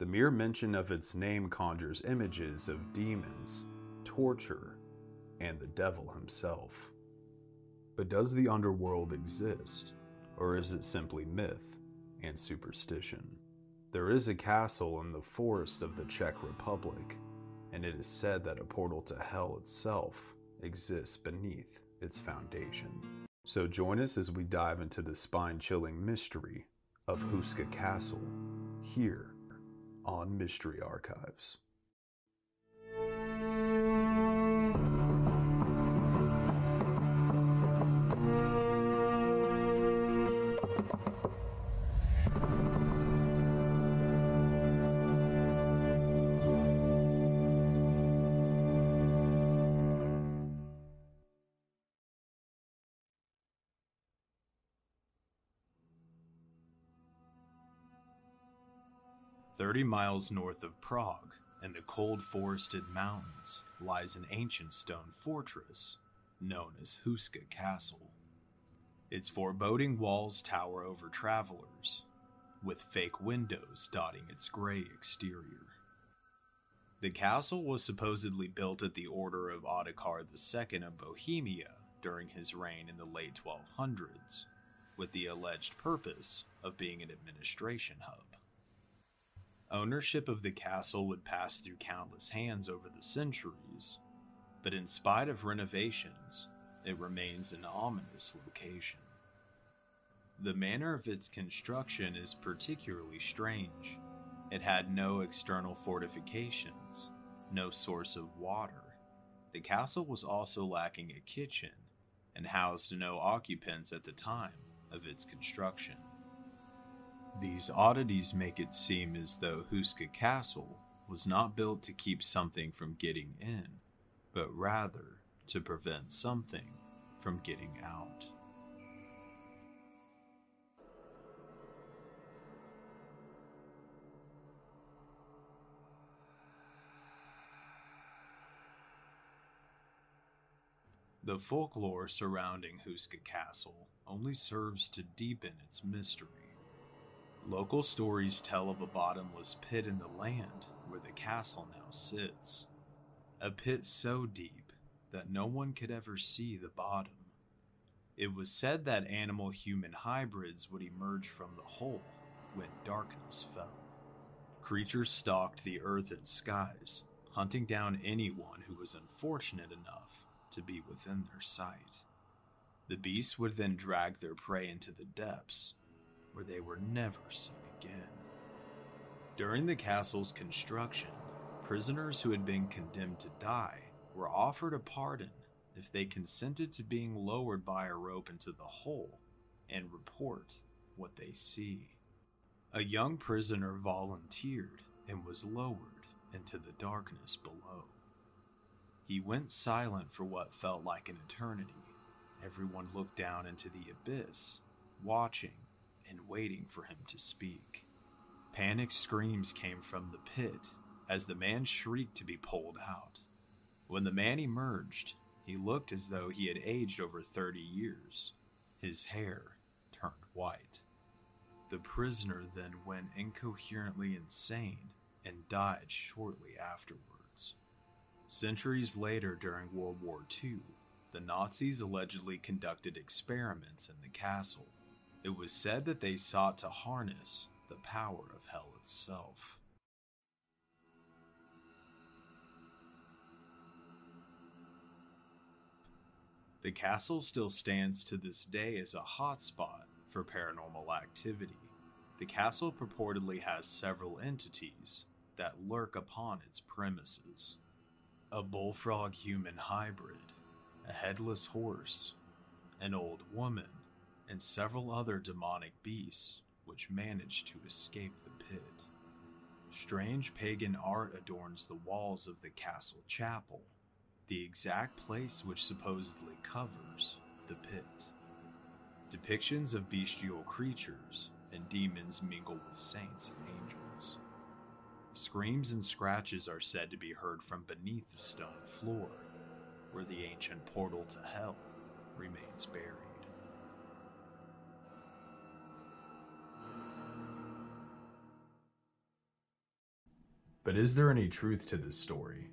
The mere mention of its name conjures images of demons, torture, and the devil himself. But does the underworld exist, or is it simply myth and superstition? There is a castle in the forest of the Czech Republic, and it is said that a portal to hell itself exists beneath its foundation. So join us as we dive into the spine chilling mystery of Houska Castle here on Mystery Archives. 30 miles north of Prague, in the cold forested mountains, lies an ancient stone fortress known as Houska Castle. Its foreboding walls tower over travelers, with fake windows dotting its gray exterior. The castle was supposedly built at the order of Ottokar II of Bohemia during his reign in the late 1200s, with the alleged purpose of being an administration hub. Ownership of the castle would pass through countless hands over the centuries, but in spite of renovations, it remains an ominous location. The manner of its construction is particularly strange. It had no external fortifications, no source of water. The castle was also lacking a kitchen and housed no occupants at the time of its construction. These oddities make it seem as though Houska Castle was not built to keep something from getting in, but rather to prevent something from getting out. The folklore surrounding Houska Castle only serves to deepen its mystery. Local stories tell of a bottomless pit in the land where the castle now sits. A pit so deep that no one could ever see the bottom. It was said that animal human hybrids would emerge from the hole when darkness fell. Creatures stalked the earth and skies, hunting down anyone who was unfortunate enough to be within their sight. The beasts would then drag their prey into the depths, where they were never seen again. During the castle's construction, prisoners who had been condemned to die were offered a pardon if they consented to being lowered by a rope into the hole and report what they see. A young prisoner volunteered and was lowered into the darkness below. He went silent for what felt like an eternity. Everyone looked down into the abyss, watching and waiting for him to speak. Panic screams came from the pit as the man shrieked to be pulled out. When the man emerged, he looked as though he had aged over 30 years. His hair turned white. The prisoner then went incoherently insane and died shortly afterwards. Centuries later, during World War II, the Nazis allegedly conducted experiments in the castle it was said that they sought to harness the power of hell itself. The castle still stands to this day as a hotspot for paranormal activity. The castle purportedly has several entities that lurk upon its premises a bullfrog human hybrid, a headless horse, an old woman, and several other demonic beasts which managed to escape the pit. Strange pagan art adorns the walls of the castle chapel, the exact place which supposedly covers the pit. Depictions of bestial creatures and demons mingle with saints and angels. Screams and scratches are said to be heard from beneath the stone floor, where the ancient portal to hell remains buried. But is there any truth to this story?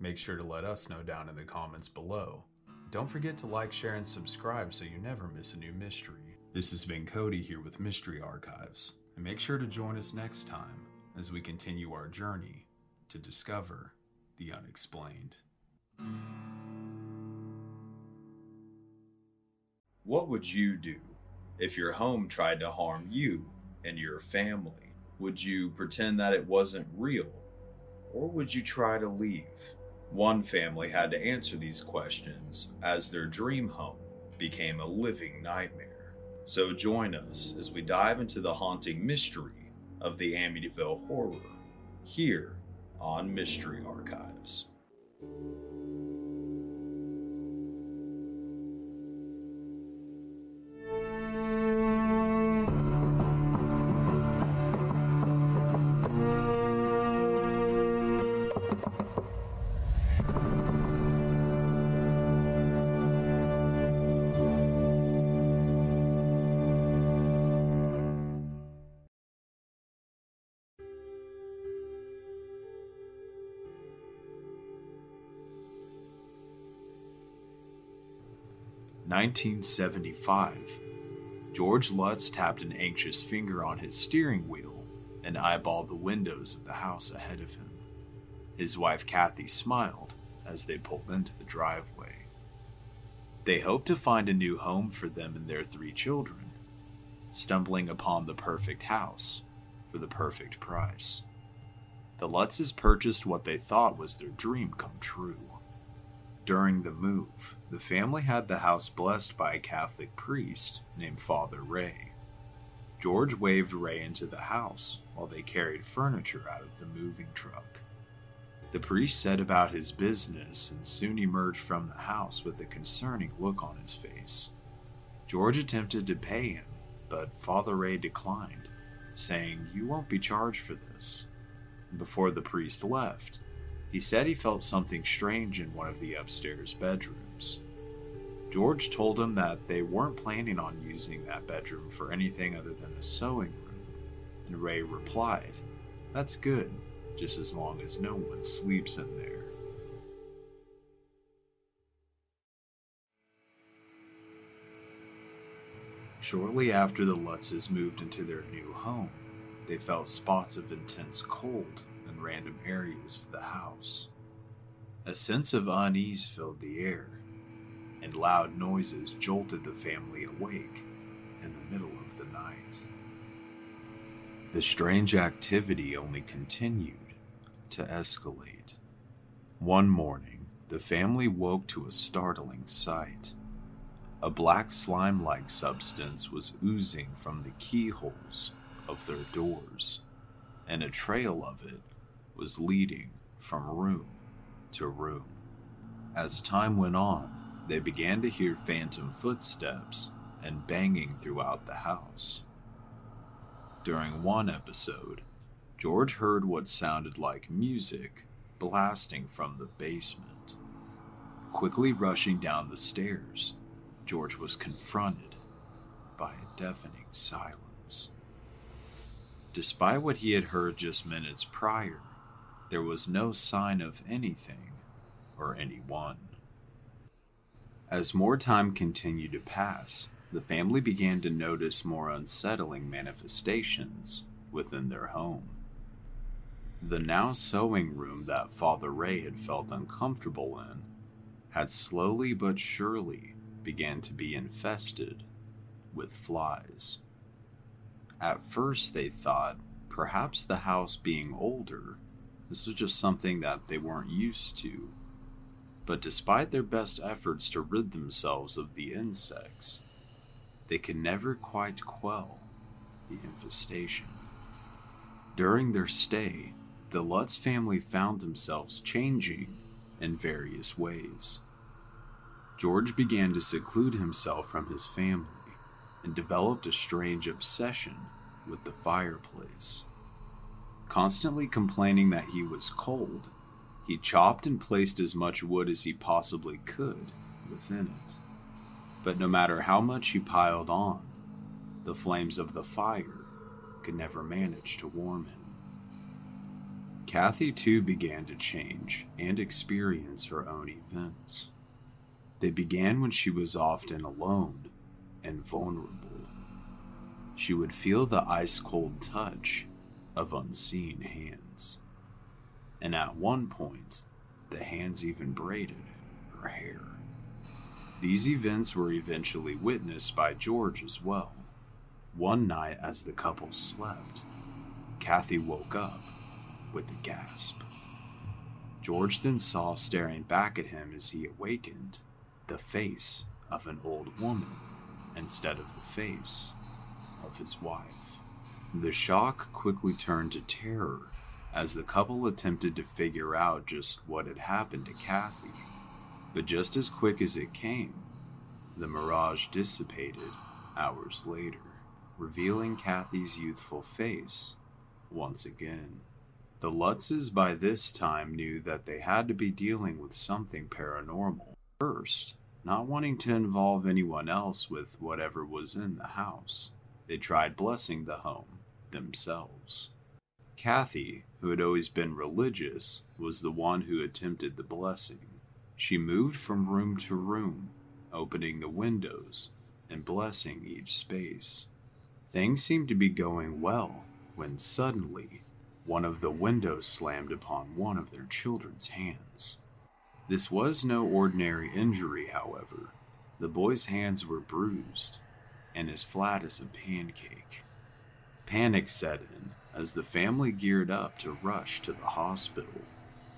Make sure to let us know down in the comments below. Don't forget to like, share, and subscribe so you never miss a new mystery. This has been Cody here with Mystery Archives, and make sure to join us next time as we continue our journey to discover the unexplained. What would you do if your home tried to harm you and your family? Would you pretend that it wasn't real? Or would you try to leave? One family had to answer these questions as their dream home became a living nightmare. So join us as we dive into the haunting mystery of the Amityville Horror here on Mystery Archives. 1975. George Lutz tapped an anxious finger on his steering wheel and eyeballed the windows of the house ahead of him. His wife Kathy smiled as they pulled into the driveway. They hoped to find a new home for them and their three children, stumbling upon the perfect house for the perfect price. The Lutzes purchased what they thought was their dream come true. During the move, the family had the house blessed by a Catholic priest named Father Ray. George waved Ray into the house while they carried furniture out of the moving truck. The priest set about his business and soon emerged from the house with a concerning look on his face. George attempted to pay him, but Father Ray declined, saying, You won't be charged for this. Before the priest left, he said he felt something strange in one of the upstairs bedrooms. George told him that they weren't planning on using that bedroom for anything other than a sewing room, and Ray replied, That's good, just as long as no one sleeps in there. Shortly after the Lutzes moved into their new home, they felt spots of intense cold random areas of the house. A sense of unease filled the air, and loud noises jolted the family awake in the middle of the night. The strange activity only continued to escalate. One morning, the family woke to a startling sight. A black slime like substance was oozing from the keyholes of their doors, and a trail of it was leading from room to room. As time went on, they began to hear phantom footsteps and banging throughout the house. During one episode, George heard what sounded like music blasting from the basement. Quickly rushing down the stairs, George was confronted by a deafening silence. Despite what he had heard just minutes prior, there was no sign of anything or anyone. As more time continued to pass, the family began to notice more unsettling manifestations within their home. The now sewing room that Father Ray had felt uncomfortable in had slowly but surely began to be infested with flies. At first, they thought perhaps the house being older this was just something that they weren't used to. But despite their best efforts to rid themselves of the insects, they could never quite quell the infestation. During their stay, the Lutz family found themselves changing in various ways. George began to seclude himself from his family and developed a strange obsession with the fireplace. Constantly complaining that he was cold, he chopped and placed as much wood as he possibly could within it. But no matter how much he piled on, the flames of the fire could never manage to warm him. Kathy too began to change and experience her own events. They began when she was often alone and vulnerable. She would feel the ice cold touch of unseen hands. And at one point, the hands even braided her hair. These events were eventually witnessed by George as well. One night, as the couple slept, Kathy woke up with a gasp. George then saw staring back at him as he awakened the face of an old woman instead of the face of his wife. The shock quickly turned to terror as the couple attempted to figure out just what had happened to Kathy. But just as quick as it came, the mirage dissipated hours later, revealing Kathy's youthful face once again. The Lutzes by this time knew that they had to be dealing with something paranormal. First, not wanting to involve anyone else with whatever was in the house, they tried blessing the home themselves. Kathy, who had always been religious, was the one who attempted the blessing. She moved from room to room, opening the windows and blessing each space. Things seemed to be going well when suddenly one of the windows slammed upon one of their children's hands. This was no ordinary injury, however. The boy's hands were bruised and as flat as a pancake. Panic set in as the family geared up to rush to the hospital,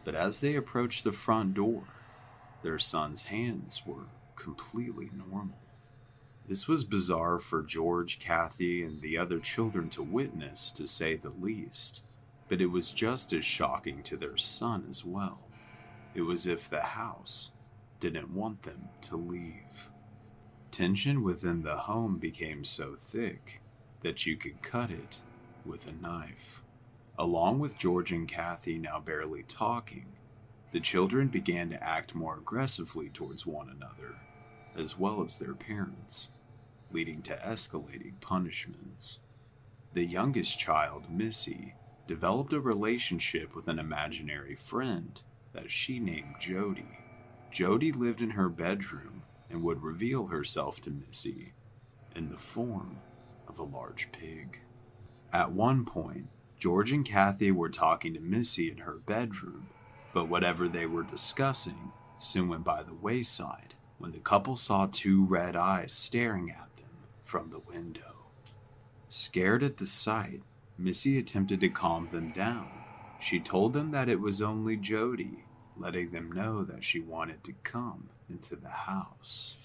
but as they approached the front door, their son's hands were completely normal. This was bizarre for George, Kathy, and the other children to witness, to say the least, but it was just as shocking to their son as well. It was if the house didn't want them to leave. Tension within the home became so thick that you could cut it with a knife. Along with George and Kathy now barely talking, the children began to act more aggressively towards one another, as well as their parents, leading to escalating punishments. The youngest child, Missy, developed a relationship with an imaginary friend that she named Jody. Jody lived in her bedroom and would reveal herself to Missy in the form of a large pig. At one point, George and Kathy were talking to Missy in her bedroom, but whatever they were discussing soon went by the wayside when the couple saw two red eyes staring at them from the window. Scared at the sight, Missy attempted to calm them down. She told them that it was only Jody, letting them know that she wanted to come into the house.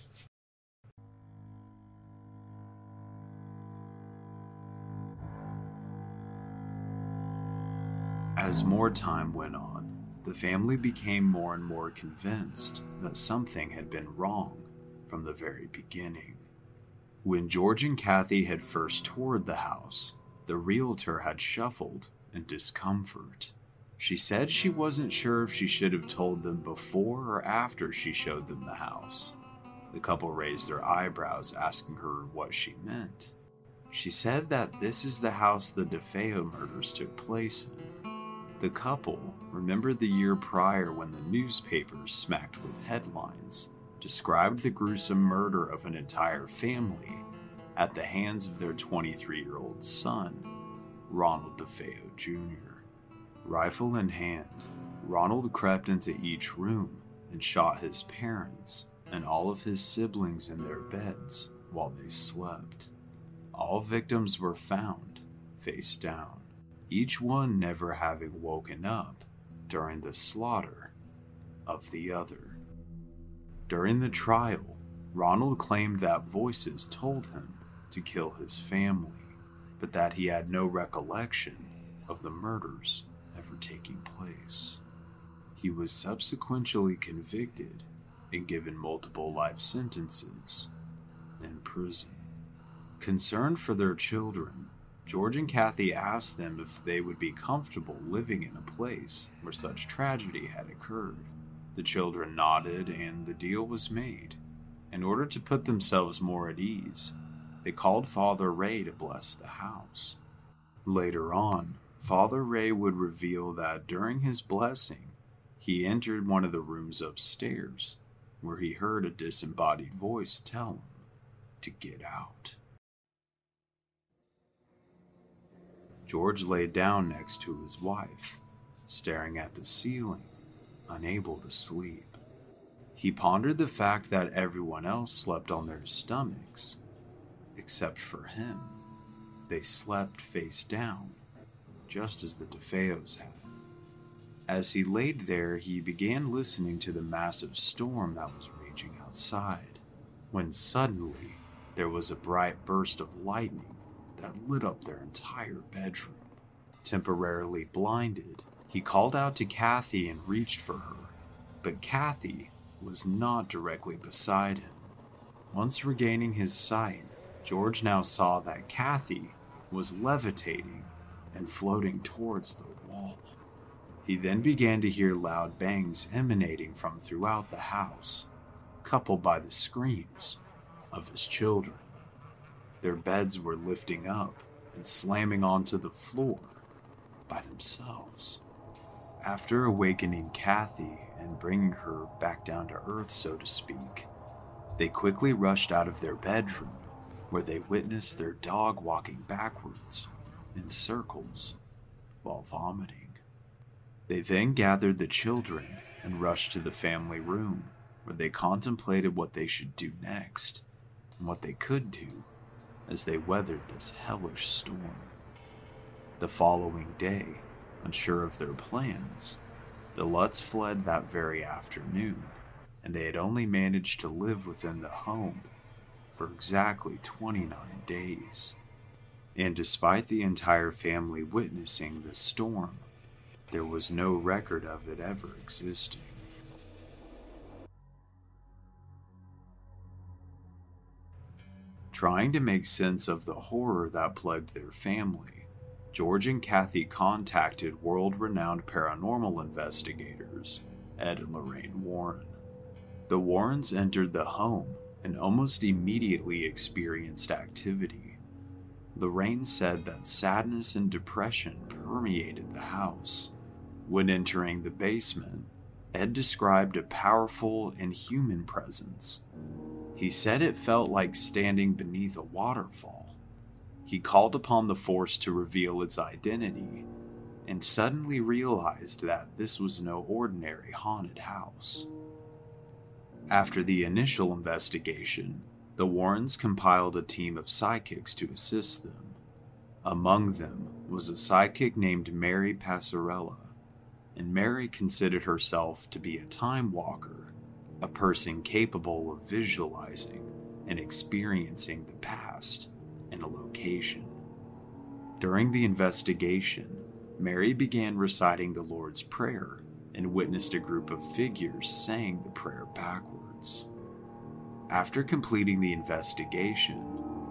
As more time went on, the family became more and more convinced that something had been wrong from the very beginning. When George and Kathy had first toured the house, the realtor had shuffled in discomfort. She said she wasn't sure if she should have told them before or after she showed them the house. The couple raised their eyebrows, asking her what she meant. She said that this is the house the DeFeo murders took place in. The couple remembered the year prior when the newspapers, smacked with headlines, described the gruesome murder of an entire family at the hands of their 23 year old son, Ronald DeFeo Jr. Rifle in hand, Ronald crept into each room and shot his parents and all of his siblings in their beds while they slept. All victims were found face down, each one never having woken up during the slaughter of the other. During the trial, Ronald claimed that voices told him to kill his family, but that he had no recollection of the murders ever taking place. He was subsequently convicted and given multiple life sentences in prison. Concerned for their children, George and Kathy asked them if they would be comfortable living in a place where such tragedy had occurred. The children nodded and the deal was made. In order to put themselves more at ease, they called Father Ray to bless the house. Later on, Father Ray would reveal that during his blessing, he entered one of the rooms upstairs where he heard a disembodied voice tell him to get out. George lay down next to his wife, staring at the ceiling, unable to sleep. He pondered the fact that everyone else slept on their stomachs, except for him. They slept face down, just as the DeFeos had. As he laid there, he began listening to the massive storm that was raging outside, when suddenly there was a bright burst of lightning lit up their entire bedroom. Temporarily blinded, he called out to Kathy and reached for her, but Kathy was not directly beside him. Once regaining his sight, George now saw that Kathy was levitating and floating towards the wall. He then began to hear loud bangs emanating from throughout the house, coupled by the screams of his children. Their beds were lifting up and slamming onto the floor by themselves. After awakening Kathy and bringing her back down to earth, so to speak, they quickly rushed out of their bedroom where they witnessed their dog walking backwards in circles while vomiting. They then gathered the children and rushed to the family room where they contemplated what they should do next and what they could do as they weathered this hellish storm. The following day, unsure of their plans, the Lutz fled that very afternoon, and they had only managed to live within the home for exactly 29 days. And despite the entire family witnessing the storm, there was no record of it ever existing. Trying to make sense of the horror that plagued their family, George and Kathy contacted world renowned paranormal investigators, Ed and Lorraine Warren. The Warrens entered the home and almost immediately experienced activity. Lorraine said that sadness and depression permeated the house. When entering the basement, Ed described a powerful and human presence he said it felt like standing beneath a waterfall. He called upon the force to reveal its identity and suddenly realized that this was no ordinary haunted house. After the initial investigation, the Warrens compiled a team of psychics to assist them. Among them was a psychic named Mary Pascarella, and Mary considered herself to be a time walker a person capable of visualizing and experiencing the past in a location. During the investigation, Mary began reciting the Lord's Prayer and witnessed a group of figures saying the prayer backwards. After completing the investigation,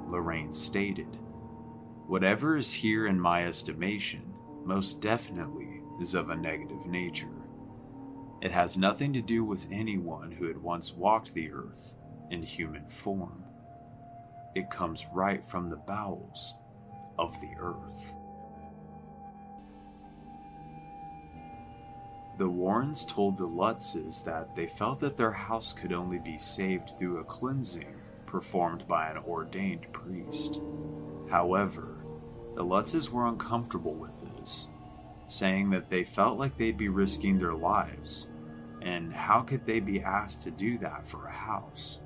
Lorraine stated, Whatever is here in my estimation most definitely is of a negative nature. It has nothing to do with anyone who had once walked the earth in human form. It comes right from the bowels of the earth. The Warrens told the Lutzes that they felt that their house could only be saved through a cleansing performed by an ordained priest. However, the Lutzes were uncomfortable with this, saying that they felt like they'd be risking their lives and how could they be asked to do that for a house?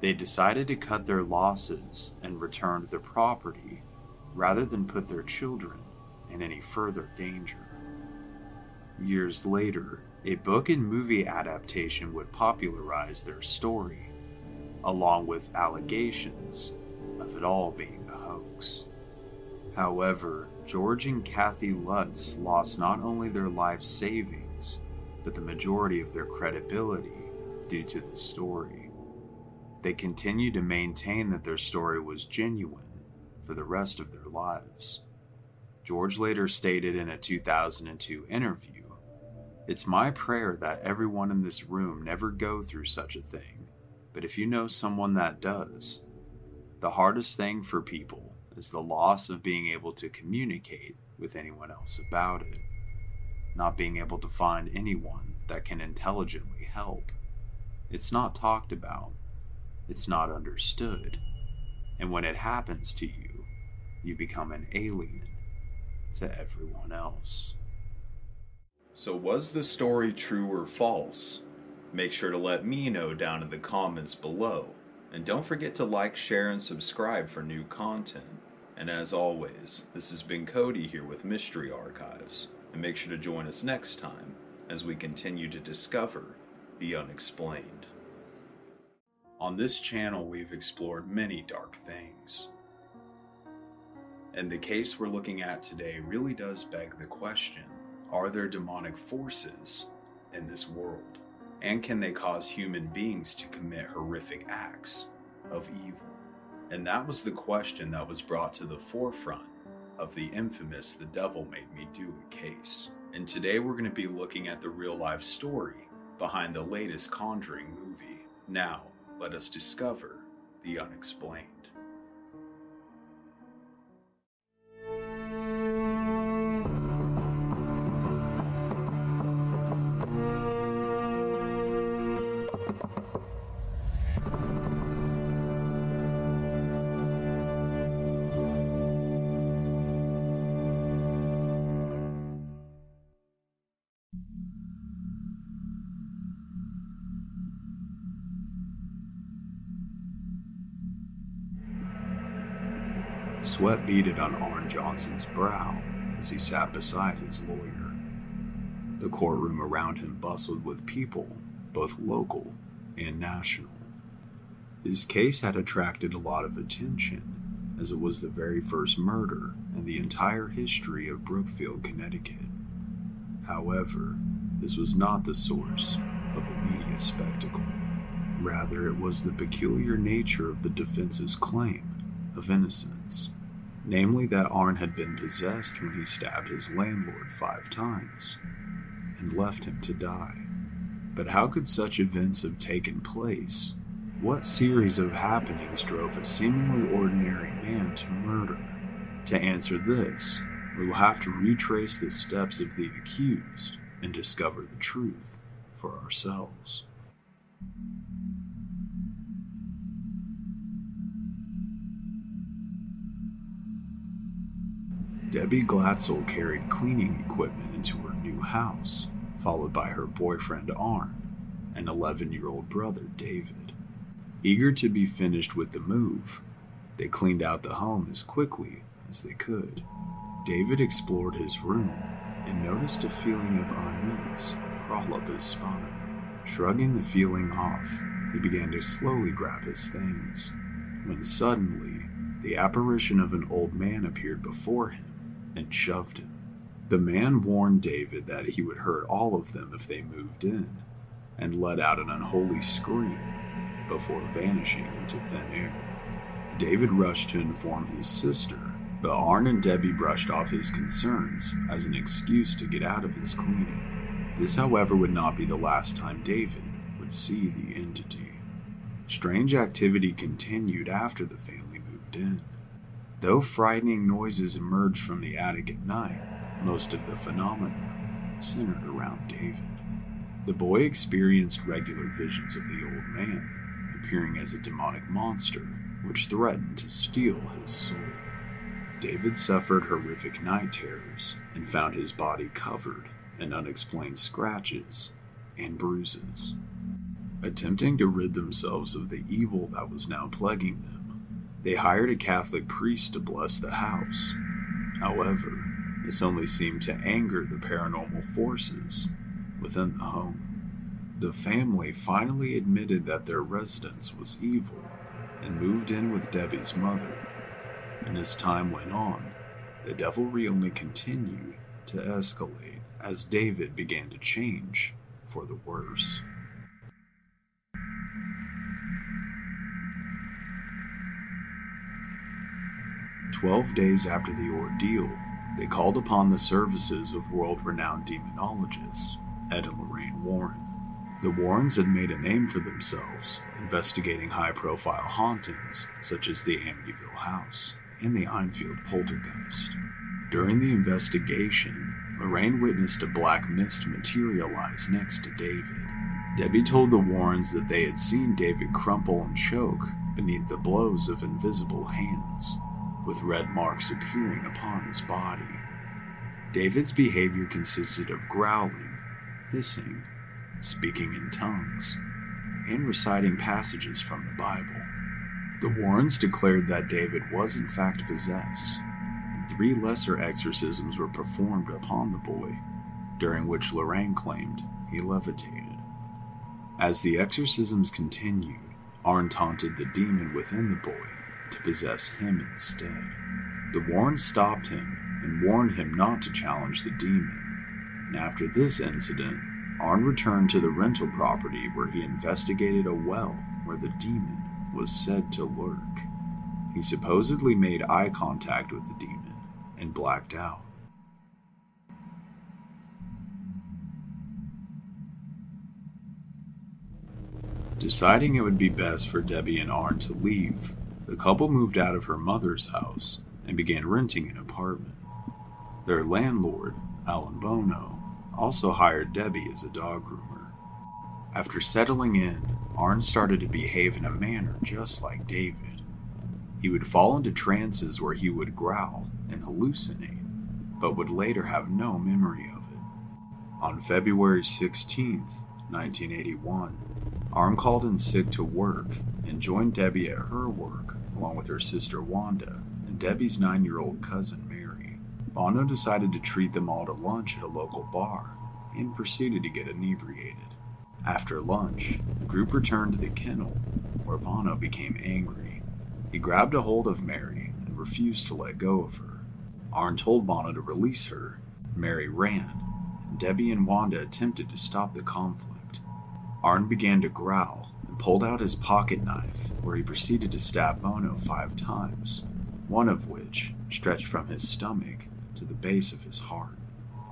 They decided to cut their losses and returned the property rather than put their children in any further danger. Years later, a book and movie adaptation would popularize their story, along with allegations of it all being a hoax. However, George and Kathy Lutz lost not only their life savings, but the majority of their credibility due to the story. They continued to maintain that their story was genuine for the rest of their lives. George later stated in a 2002 interview It's my prayer that everyone in this room never go through such a thing, but if you know someone that does, the hardest thing for people is the loss of being able to communicate with anyone else about it, not being able to find anyone that can intelligently help. It's not talked about, it's not understood, and when it happens to you, you become an alien to everyone else. So, was the story true or false? Make sure to let me know down in the comments below. And don't forget to like, share, and subscribe for new content. And as always, this has been Cody here with Mystery Archives. And make sure to join us next time as we continue to discover the unexplained. On this channel, we've explored many dark things. And the case we're looking at today really does beg the question are there demonic forces in this world? And can they cause human beings to commit horrific acts of evil? And that was the question that was brought to the forefront of the infamous The Devil Made Me Do It case. And today we're going to be looking at the real life story behind the latest Conjuring movie. Now, let us discover the unexplained. Sweat beaded on Arn Johnson's brow as he sat beside his lawyer. The courtroom around him bustled with people, both local and national. His case had attracted a lot of attention, as it was the very first murder in the entire history of Brookfield, Connecticut. However, this was not the source of the media spectacle. Rather, it was the peculiar nature of the defense's claim of innocence, namely that Arn had been possessed when he stabbed his landlord five times and left him to die. But how could such events have taken place? What series of happenings drove a seemingly ordinary man to murder? To answer this, we will have to retrace the steps of the accused and discover the truth for ourselves. Debbie Glatzel carried cleaning equipment into her new house, followed by her boyfriend Arn and 11 year old brother David. Eager to be finished with the move, they cleaned out the home as quickly as they could. David explored his room and noticed a feeling of unease crawl up his spine. Shrugging the feeling off, he began to slowly grab his things, when suddenly the apparition of an old man appeared before him and shoved him. The man warned David that he would hurt all of them if they moved in, and let out an unholy scream before vanishing into thin air. David rushed to inform his sister, but Arn and Debbie brushed off his concerns as an excuse to get out of his cleaning. This, however, would not be the last time David would see the entity. Strange activity continued after the family moved in. Though frightening noises emerged from the attic at night, most of the phenomena centered around David. The boy experienced regular visions of the old man, appearing as a demonic monster which threatened to steal his soul. David suffered horrific night terrors and found his body covered in unexplained scratches and bruises. Attempting to rid themselves of the evil that was now plaguing them, they hired a Catholic priest to bless the house. However, this only seemed to anger the paranormal forces within the home. The family finally admitted that their residence was evil and moved in with Debbie's mother. And as time went on, the devilry only continued to escalate as David began to change for the worse. Twelve days after the ordeal, they called upon the services of world renowned demonologists, Ed and Lorraine Warren. The Warrens had made a name for themselves, investigating high profile hauntings such as the Amityville House and the Enfield Poltergeist. During the investigation, Lorraine witnessed a black mist materialize next to David. Debbie told the Warrens that they had seen David crumple and choke beneath the blows of invisible hands, with red marks appearing upon his body. David's behavior consisted of growling, hissing, speaking in tongues, and reciting passages from the Bible. The Warrens declared that David was in fact possessed. Three lesser exorcisms were performed upon the boy, during which Lorraine claimed he levitated. As the exorcisms continued, Arn taunted the demon within the boy to possess him instead. The Warrens stopped him and warned him not to challenge the demon. And after this incident, Arn returned to the rental property where he investigated a well where the demon was said to lurk. He supposedly made eye contact with the demon and blacked out. Deciding it would be best for Debbie and Arn to leave, the couple moved out of her mother's house and began renting an apartment. Their landlord, Alan Bono, also hired Debbie as a dog groomer. After settling in, Arn started to behave in a manner just like David. He would fall into trances where he would growl and hallucinate, but would later have no memory of it. On February 16, 1981, Arn called in sick to work and joined Debbie at her work along with her sister Wanda and Debbie's nine year old cousin Mary. Bono decided to treat them all to lunch at a local bar and proceeded to get inebriated. After lunch, the group returned to the kennel where Bono became angry. He grabbed a hold of Mary and refused to let go of her. Arn told Bono to release her. Mary ran, and Debbie and Wanda attempted to stop the conflict. Arn began to growl pulled out his pocket knife, where he proceeded to stab Bono five times, one of which stretched from his stomach to the base of his heart.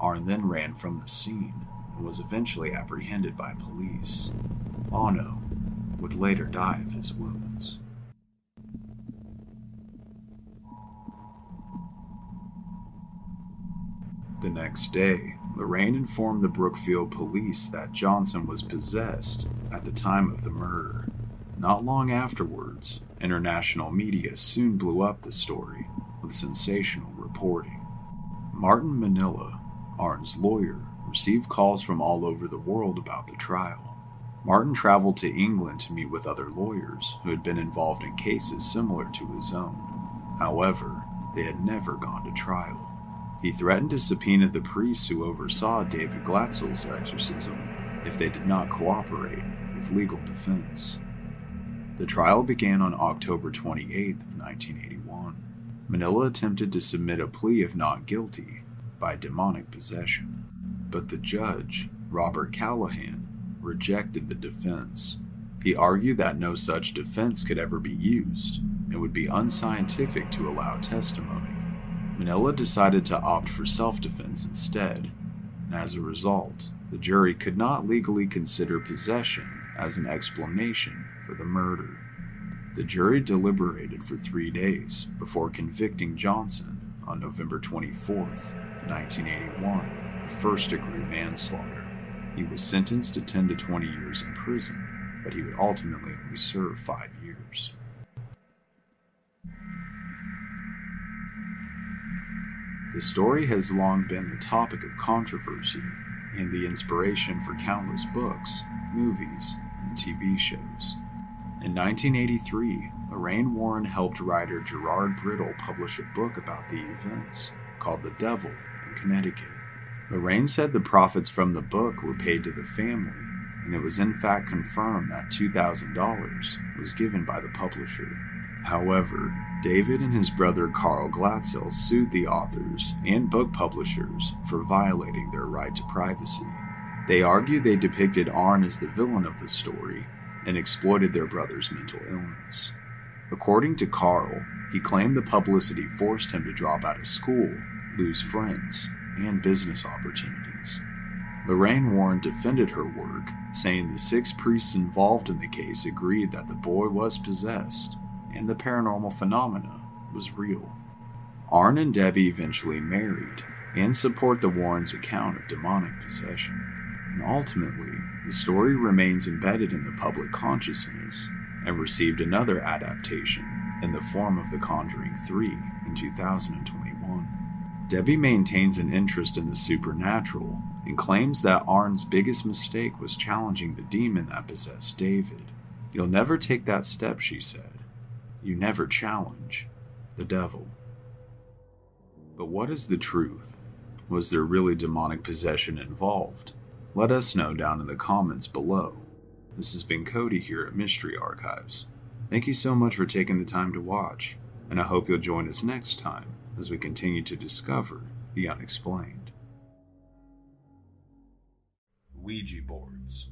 Arn then ran from the scene and was eventually apprehended by police. Bono would later die of his wounds. The next day, Lorraine informed the Brookfield police that Johnson was possessed at the time of the murder. Not long afterwards, international media soon blew up the story with sensational reporting. Martin Minnella, Arn's lawyer, received calls from all over the world about the trial. Martin traveled to England to meet with other lawyers who had been involved in cases similar to his own. However, they had never gone to trial. He threatened to subpoena the priests who oversaw David Glatzel's exorcism if they did not cooperate with legal defense. The trial began on October 28, 1981. Minnella attempted to submit a plea of not guilty by demonic possession, but the judge, Robert Callahan, rejected the defense. He argued that no such defense could ever be used and would be unscientific to allow testimony. Minnella decided to opt for self defense instead, and as a result, the jury could not legally consider possession as an explanation for the murder. The jury deliberated for three days before convicting Johnson on November 24, 1981, of first degree manslaughter. He was sentenced to 10 to 20 years in prison, but he would ultimately only serve five The story has long been the topic of controversy and the inspiration for countless books, movies, and TV shows. In 1983, Lorraine Warren helped writer Gerard Brittle publish a book about the events called The Devil in Connecticut. Lorraine said the profits from the book were paid to the family, and it was in fact confirmed that $2,000 was given by the publisher. However, David and his brother Carl Glatzel sued the authors and book publishers for violating their right to privacy. They argue they depicted Arn as the villain of the story and exploited their brother's mental illness. According to Carl, he claimed the publicity forced him to drop out of school, lose friends, and business opportunities. Lorraine Warren defended her work, saying the six priests involved in the case agreed that the boy was possessed and the paranormal phenomena was real. Arn and Debbie eventually married and support the Warrens' account of demonic possession. And ultimately, the story remains embedded in the public consciousness and received another adaptation in the form of The Conjuring 3 in 2021. Debbie maintains an interest in the supernatural and claims that Arn's biggest mistake was challenging the demon that possessed David. You'll never take that step, she said. You never challenge the devil. But what is the truth? Was there really demonic possession involved? Let us know down in the comments below. This has been Cody here at Mystery Archives. Thank you so much for taking the time to watch, and I hope you'll join us next time as we continue to discover the unexplained. Ouija boards.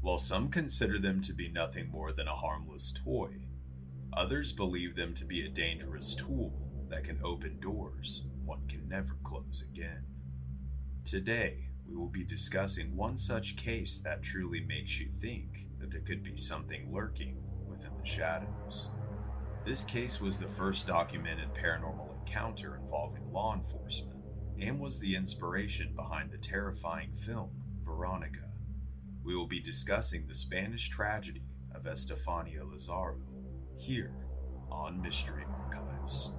While some consider them to be nothing more than a harmless toy, others believe them to be a dangerous tool that can open doors one can never close again. Today, we will be discussing one such case that truly makes you think that there could be something lurking within the shadows. This case was the first documented paranormal encounter involving law enforcement and was the inspiration behind the terrifying film Veronica. We will be discussing the Spanish tragedy of Estefania Lazaro here on Mystery Archives.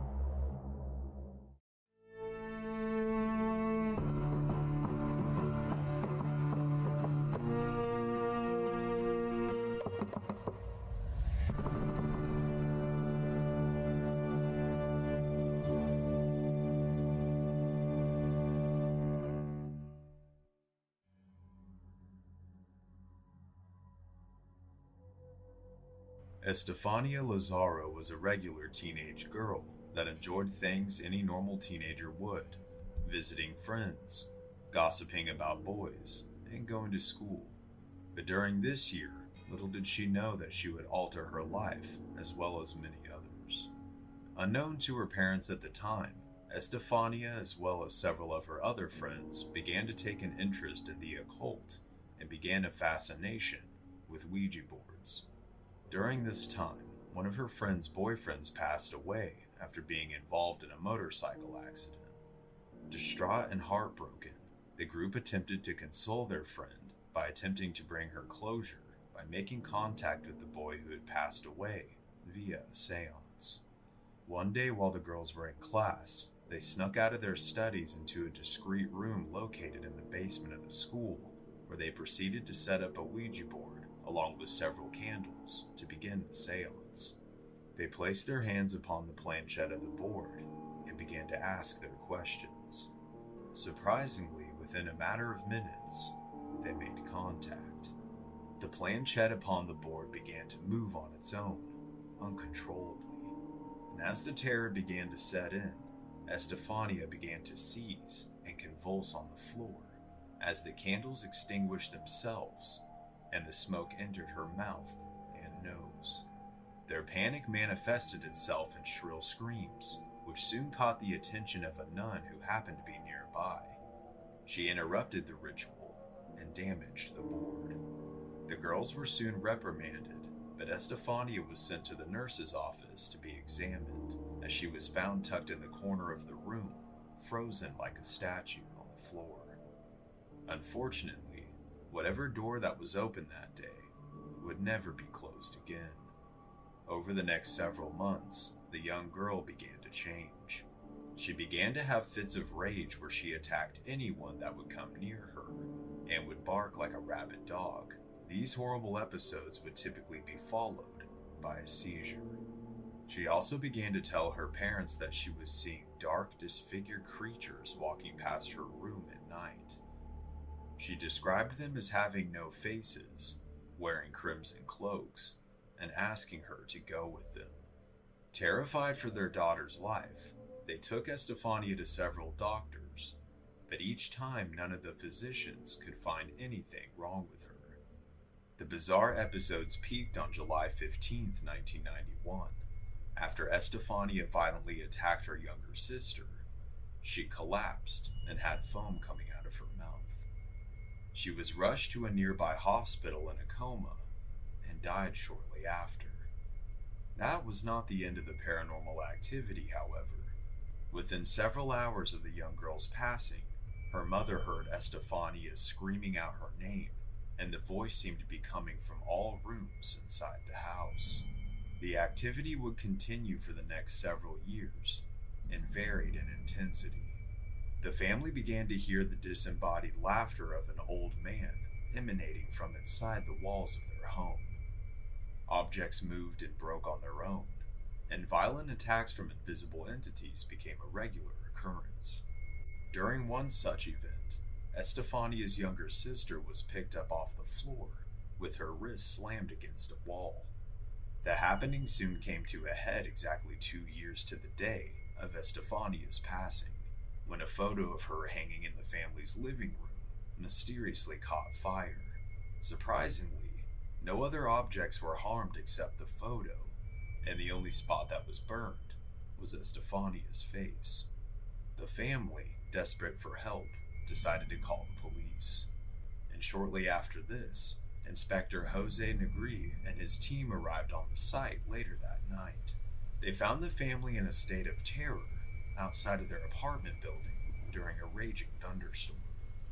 Estefania Lazaro was a regular teenage girl that enjoyed things any normal teenager would visiting friends, gossiping about boys, and going to school. But during this year, little did she know that she would alter her life as well as many others. Unknown to her parents at the time, Estefania, as well as several of her other friends, began to take an interest in the occult and began a fascination with Ouija boards. During this time, one of her friend's boyfriends passed away after being involved in a motorcycle accident. Distraught and heartbroken, the group attempted to console their friend by attempting to bring her closure by making contact with the boy who had passed away via a seance. One day, while the girls were in class, they snuck out of their studies into a discreet room located in the basement of the school, where they proceeded to set up a Ouija board along with several candles, to begin the seance. They placed their hands upon the planchette of the board and began to ask their questions. Surprisingly, within a matter of minutes, they made contact. The planchette upon the board began to move on its own, uncontrollably. And as the terror began to set in, Estefania began to seize and convulse on the floor as the candles extinguished themselves and the smoke entered her mouth and nose. Their panic manifested itself in shrill screams, which soon caught the attention of a nun who happened to be nearby. She interrupted the ritual and damaged the board. The girls were soon reprimanded, but Estefania was sent to the nurse's office to be examined, as she was found tucked in the corner of the room, frozen like a statue on the floor. Unfortunately, Whatever door that was open that day would never be closed again. Over the next several months, the young girl began to change. She began to have fits of rage where she attacked anyone that would come near her and would bark like a rabid dog. These horrible episodes would typically be followed by a seizure. She also began to tell her parents that she was seeing dark, disfigured creatures walking past her room at night. She described them as having no faces, wearing crimson cloaks, and asking her to go with them. Terrified for their daughter's life, they took Estefania to several doctors, but each time none of the physicians could find anything wrong with her. The bizarre episodes peaked on July 15, 1991, after Estefania violently attacked her younger sister. She collapsed and had foam coming out of her mouth. She was rushed to a nearby hospital in a coma and died shortly after. That was not the end of the paranormal activity, however. Within several hours of the young girl's passing, her mother heard Estefania screaming out her name, and the voice seemed to be coming from all rooms inside the house. The activity would continue for the next several years and varied in intensity. The family began to hear the disembodied laughter of an old man emanating from inside the walls of their home. Objects moved and broke on their own, and violent attacks from invisible entities became a regular occurrence. During one such event, Estefania's younger sister was picked up off the floor with her wrist slammed against a wall. The happening soon came to a head exactly two years to the day of Estefania's passing, when a photo of her hanging in the family's living room mysteriously caught fire. Surprisingly, no other objects were harmed except the photo, and the only spot that was burned was Estefania's face. The family, desperate for help, decided to call the police. And shortly after this, Inspector Jose Negri and his team arrived on the site later that night. They found the family in a state of terror outside of their apartment building during a raging thunderstorm.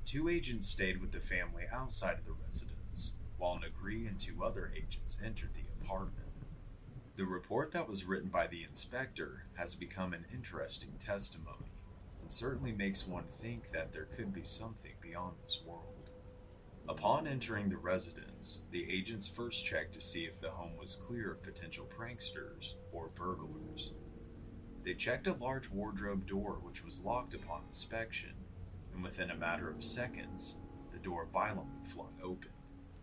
Two agents stayed with the family outside of the residence, while Negri and two other agents entered the apartment. The report that was written by the inspector has become an interesting testimony and certainly makes one think that there could be something beyond this world. Upon entering the residence, the agents first checked to see if the home was clear of potential pranksters or burglars. They checked a large wardrobe door which was locked upon inspection, and within a matter of seconds, the door violently flung open.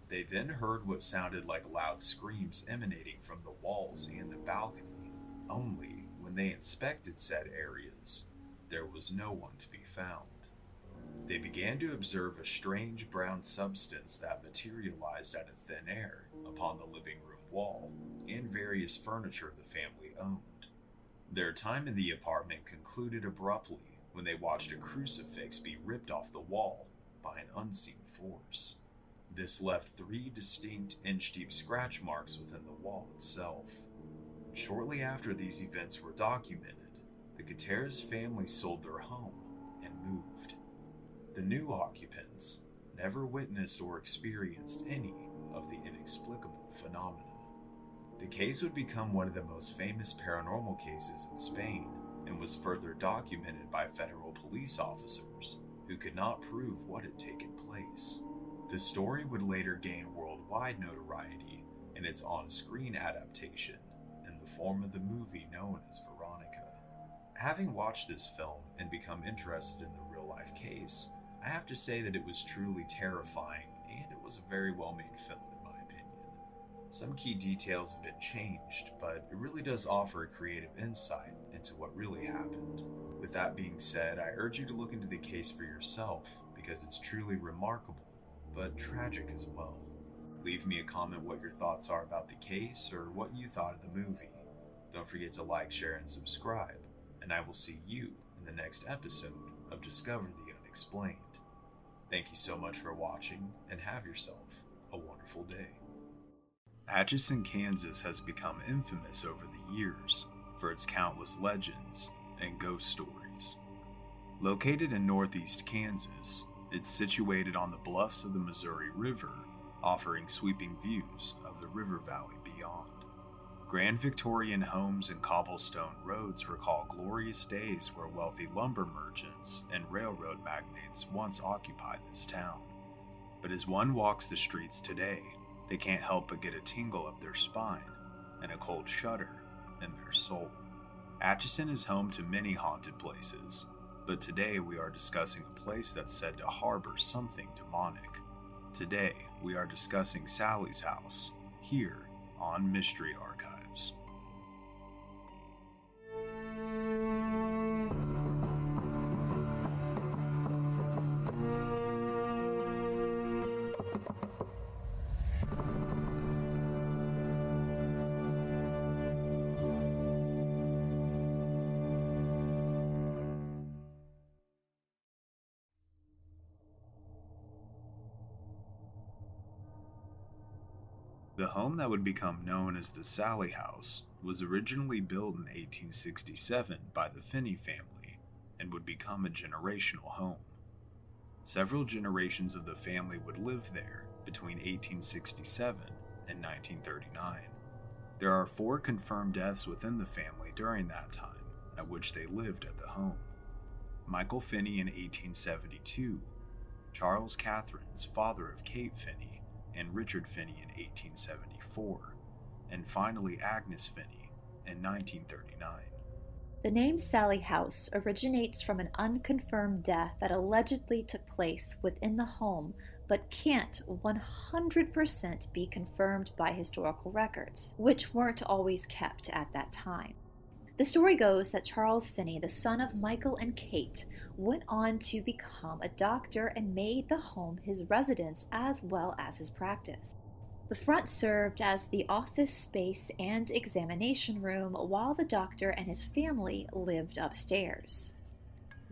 They then heard what sounded like loud screams emanating from the walls and the balcony. Only when they inspected said areas, there was no one to be found. They began to observe a strange brown substance that materialized out of thin air upon the living room wall and various furniture the family owned. Their time in the apartment concluded abruptly when they watched a crucifix be ripped off the wall by an unseen force. This left three distinct inch deep scratch marks within the wall itself. Shortly after these events were documented, the Gutierrez family sold their home and moved. The new occupants never witnessed or experienced any of the inexplicable phenomena. The case would become one of the most famous paranormal cases in Spain and was further documented by federal police officers who could not prove what had taken place. The story would later gain worldwide notoriety in its on screen adaptation in the form of the movie known as Veronica. Having watched this film and become interested in the real life case, I have to say that it was truly terrifying and it was a very well made film. Some key details have been changed, but it really does offer a creative insight into what really happened. With that being said, I urge you to look into the case for yourself because it's truly remarkable, but tragic as well. Leave me a comment what your thoughts are about the case or what you thought of the movie. Don't forget to like, share, and subscribe, and I will see you in the next episode of Discover the Unexplained. Thank you so much for watching, and have yourself a wonderful day. Atchison, Kansas has become infamous over the years for its countless legends and ghost stories. Located in northeast Kansas, it's situated on the bluffs of the Missouri River, offering sweeping views of the river valley beyond. Grand Victorian homes and cobblestone roads recall glorious days where wealthy lumber merchants and railroad magnates once occupied this town. But as one walks the streets today, they can't help but get a tingle up their spine and a cold shudder in their soul. Atchison is home to many haunted places, but today we are discussing a place that's said to harbor something demonic. Today we are discussing Sally's house, here on Mystery Archives. The home that would become known as the Sally House was originally built in 1867 by the Finney family and would become a generational home. Several generations of the family would live there between 1867 and 1939. There are four confirmed deaths within the family during that time, at which they lived at the home. Michael Finney in 1872, Charles Catherine's father of Kate Finney, and Richard Finney in 1874, and finally Agnes Finney in 1939. The name Sally House originates from an unconfirmed death that allegedly took place within the home but can't 100% be confirmed by historical records, which weren't always kept at that time. The story goes that Charles Finney, the son of Michael and Kate, went on to become a doctor and made the home his residence as well as his practice. The front served as the office space and examination room while the doctor and his family lived upstairs.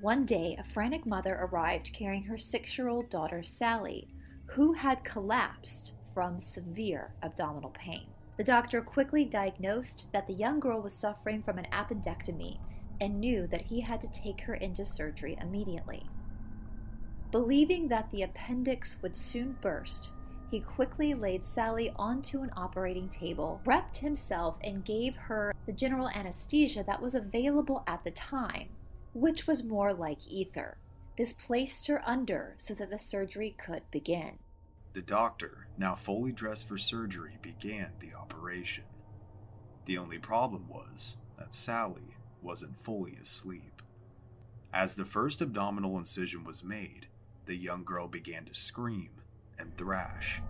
One day, a frantic mother arrived carrying her six year old daughter, Sally, who had collapsed from severe abdominal pain. The doctor quickly diagnosed that the young girl was suffering from an appendectomy and knew that he had to take her into surgery immediately. Believing that the appendix would soon burst, he quickly laid Sally onto an operating table, wrapped himself, and gave her the general anesthesia that was available at the time which was more like ether. This placed her under so that the surgery could begin. The doctor, now fully dressed for surgery, began the operation. The only problem was that Sally wasn't fully asleep. As the first abdominal incision was made, the young girl began to scream and thrash.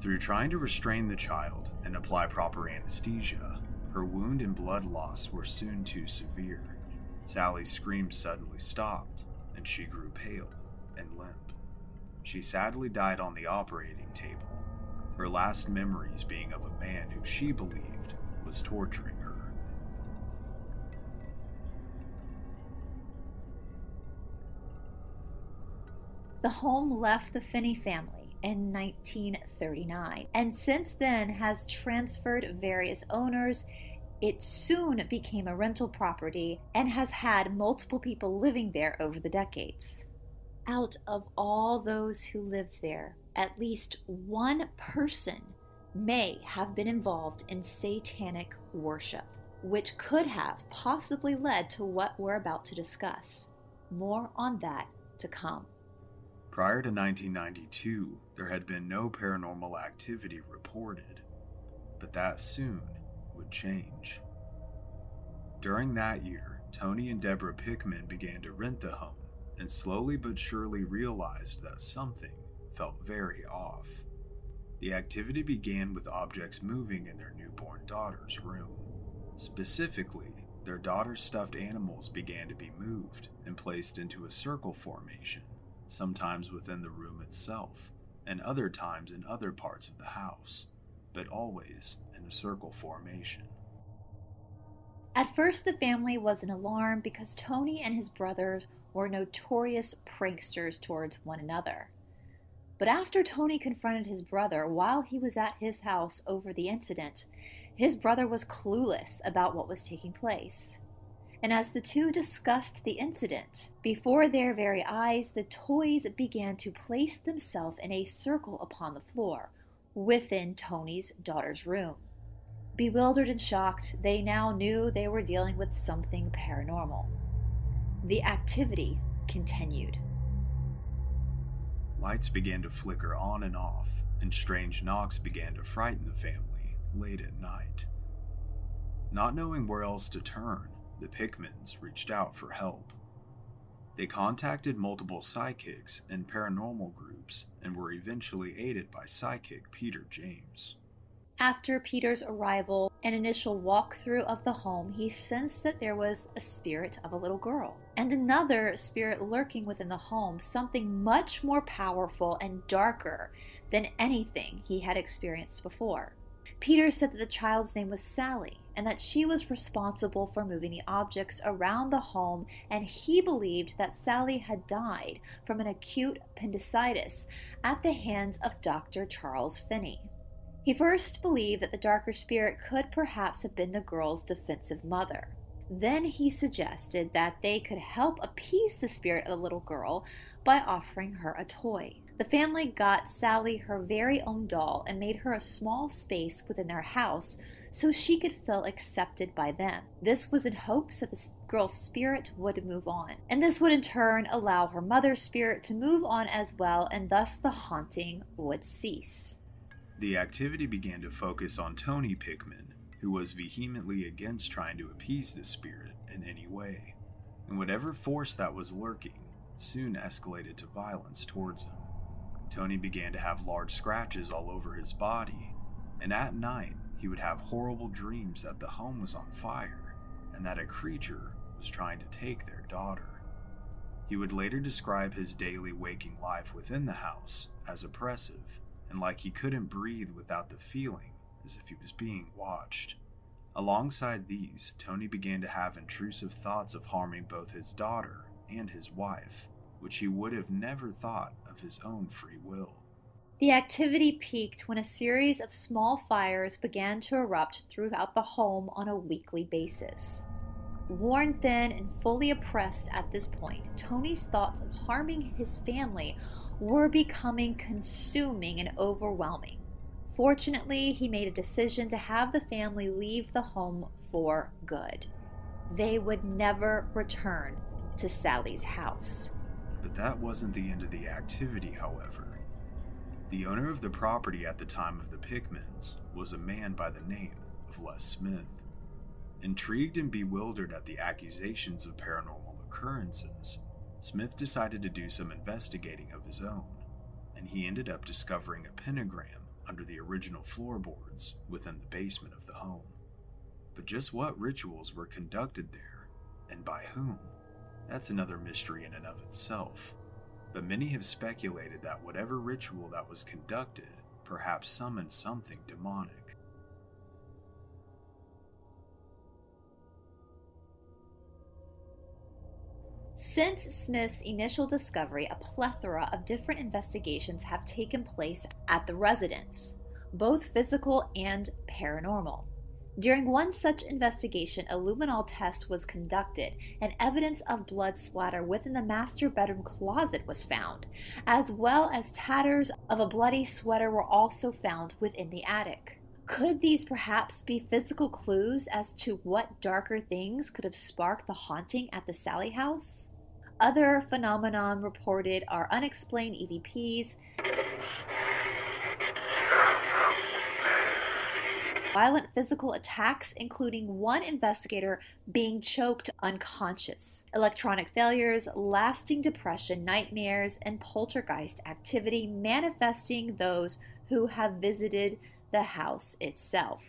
Through trying to restrain the child and apply proper anesthesia, her wound and blood loss were soon too severe. Sally's screams suddenly stopped, and she grew pale and limp. She sadly died on the operating table, her last memories being of a man who she believed was torturing her. The home left the Finney family in 1939 and since then has transferred various owners it soon became a rental property and has had multiple people living there over the decades. Out of all those who lived there, at least one person may have been involved in satanic worship, which could have possibly led to what we're about to discuss. More on that to come. Prior to 1992, there had been no paranormal activity reported, but that soon would change. During that year, Tony and Deborah Pickman began to rent the home and slowly but surely realized that something felt very off. The activity began with objects moving in their newborn daughter's room. Specifically, their daughter's stuffed animals began to be moved and placed into a circle formation, sometimes within the room itself, and other times in other parts of the house but always in a circle formation. At first, the family was in alarm because Tony and his brothers were notorious pranksters towards one another. But after Tony confronted his brother while he was at his house over the incident, his brother was clueless about what was taking place. And as the two discussed the incident, before their very eyes, the toys began to place themselves in a circle upon the floor, within Tony's daughter's room. Bewildered and shocked, they now knew they were dealing with something paranormal. The activity continued. Lights began to flicker on and off, and strange knocks began to frighten the family late at night. Not knowing where else to turn, the Pickmans reached out for help. They contacted multiple psychics and paranormal groups and were eventually aided by psychic Peter James. After Peter's arrival and initial walkthrough of the home, he sensed that there was a spirit of a little girl and another spirit lurking within the home, something much more powerful and darker than anything he had experienced before. Peter said that the child's name was Sally and that she was responsible for moving the objects around the home, and he believed that Sally had died from an acute appendicitis at the hands of Dr. Charles Finney. He first believed that the darker spirit could perhaps have been the girl's defensive mother. Then he suggested that they could help appease the spirit of the little girl by offering her a toy. The family got Sally her very own doll and made her a small space within their house so she could feel accepted by them. This was in hopes that the girl's spirit would move on, and this would in turn allow her mother's spirit to move on as well, and thus the haunting would cease. The activity began to focus on Tony Pickman, who was vehemently against trying to appease the spirit in any way, and whatever force that was lurking soon escalated to violence towards him. Tony began to have large scratches all over his body, and at night he would have horrible dreams that the home was on fire and that a creature was trying to take their daughter. He would later describe his daily waking life within the house as oppressive and like he couldn't breathe without the feeling as if he was being watched. Alongside these, Tony began to have intrusive thoughts of harming both his daughter and his wife, which he would have never thought of his own free will. The activity peaked when a series of small fires began to erupt throughout the home on a weekly basis. Worn thin and fully oppressed at this point, Tony's thoughts of harming his family were becoming consuming and overwhelming. Fortunately, he made a decision to have the family leave the home for good. They would never return to Sally's house. But that wasn't the end of the activity, however. The owner of the property at the time of the Pickmans was a man by the name of Les Smith. Intrigued and bewildered at the accusations of paranormal occurrences, Smith decided to do some investigating of his own, and he ended up discovering a pentagram under the original floorboards within the basement of the home. But just what rituals were conducted there, and by whom, that's another mystery in and of itself but many have speculated that whatever ritual that was conducted perhaps summoned something demonic. Since Smith's initial discovery, a plethora of different investigations have taken place at the residence, both physical and paranormal. During one such investigation, a luminol test was conducted, and evidence of blood splatter within the master bedroom closet was found, as well as tatters of a bloody sweater were also found within the attic. Could these perhaps be physical clues as to what darker things could have sparked the haunting at the Sally house? Other phenomenon reported are unexplained EVPs, violent physical attacks, including one investigator being choked unconscious, electronic failures, lasting depression, nightmares, and poltergeist activity manifesting those who have visited the house itself.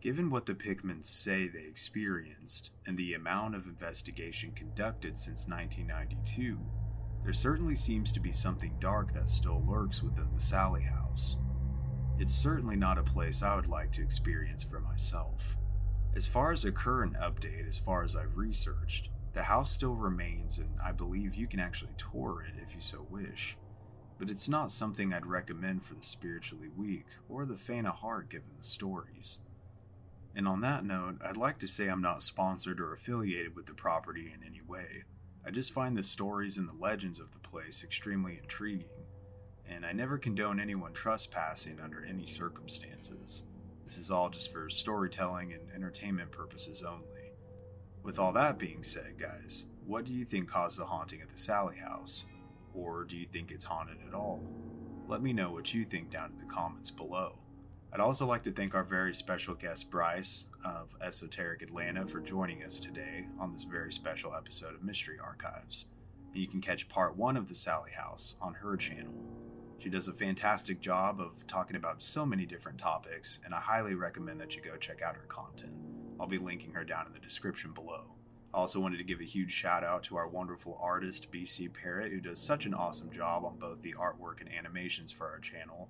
Given what the Pickmans say they experienced and the amount of investigation conducted since 1992, there certainly seems to be something dark that still lurks within the Sally house. It's certainly not a place I would like to experience for myself. As far as a current update, as far as I've researched, the house still remains, and I believe you can actually tour it if you so wish. But it's not something I'd recommend for the spiritually weak or the faint of heart given the stories. And on that note, I'd like to say I'm not sponsored or affiliated with the property in any way. I just find the stories and the legends of the place extremely intriguing and I never condone anyone trespassing under any circumstances. This is all just for storytelling and entertainment purposes only. With all that being said, guys, what do you think caused the haunting at the Sally house? Or do you think it's haunted at all? Let me know what you think down in the comments below. I'd also like to thank our very special guest Bryce of Esoteric Atlanta for joining us today on this very special episode of Mystery Archives. And you can catch part one of the Sally House on her channel. She does a fantastic job of talking about so many different topics, and I highly recommend that you go check out her content. I'll be linking her down in the description below. I also wanted to give a huge shout out to our wonderful artist, BC Parrott, who does such an awesome job on both the artwork and animations for our channel.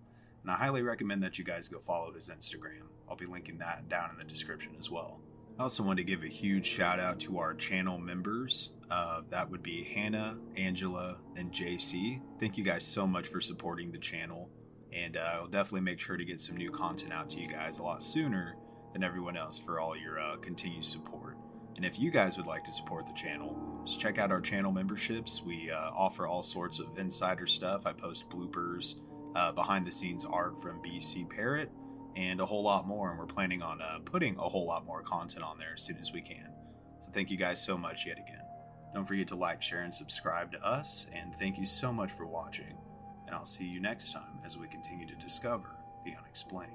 And I highly recommend that you guys go follow his Instagram. I'll be linking that down in the description as well. I also want to give a huge shout out to our channel members. Uh, that would be Hannah, Angela, and JC. Thank you guys so much for supporting the channel. And uh, I'll definitely make sure to get some new content out to you guys a lot sooner than everyone else for all your uh, continued support. And if you guys would like to support the channel, just check out our channel memberships. We uh, offer all sorts of insider stuff. I post bloopers, uh, behind the scenes art from BC Parrot, and a whole lot more. And we're planning on uh, putting a whole lot more content on there as soon as we can. So thank you guys so much yet again. Don't forget to like, share, and subscribe to us. And thank you so much for watching. And I'll see you next time as we continue to discover the unexplained.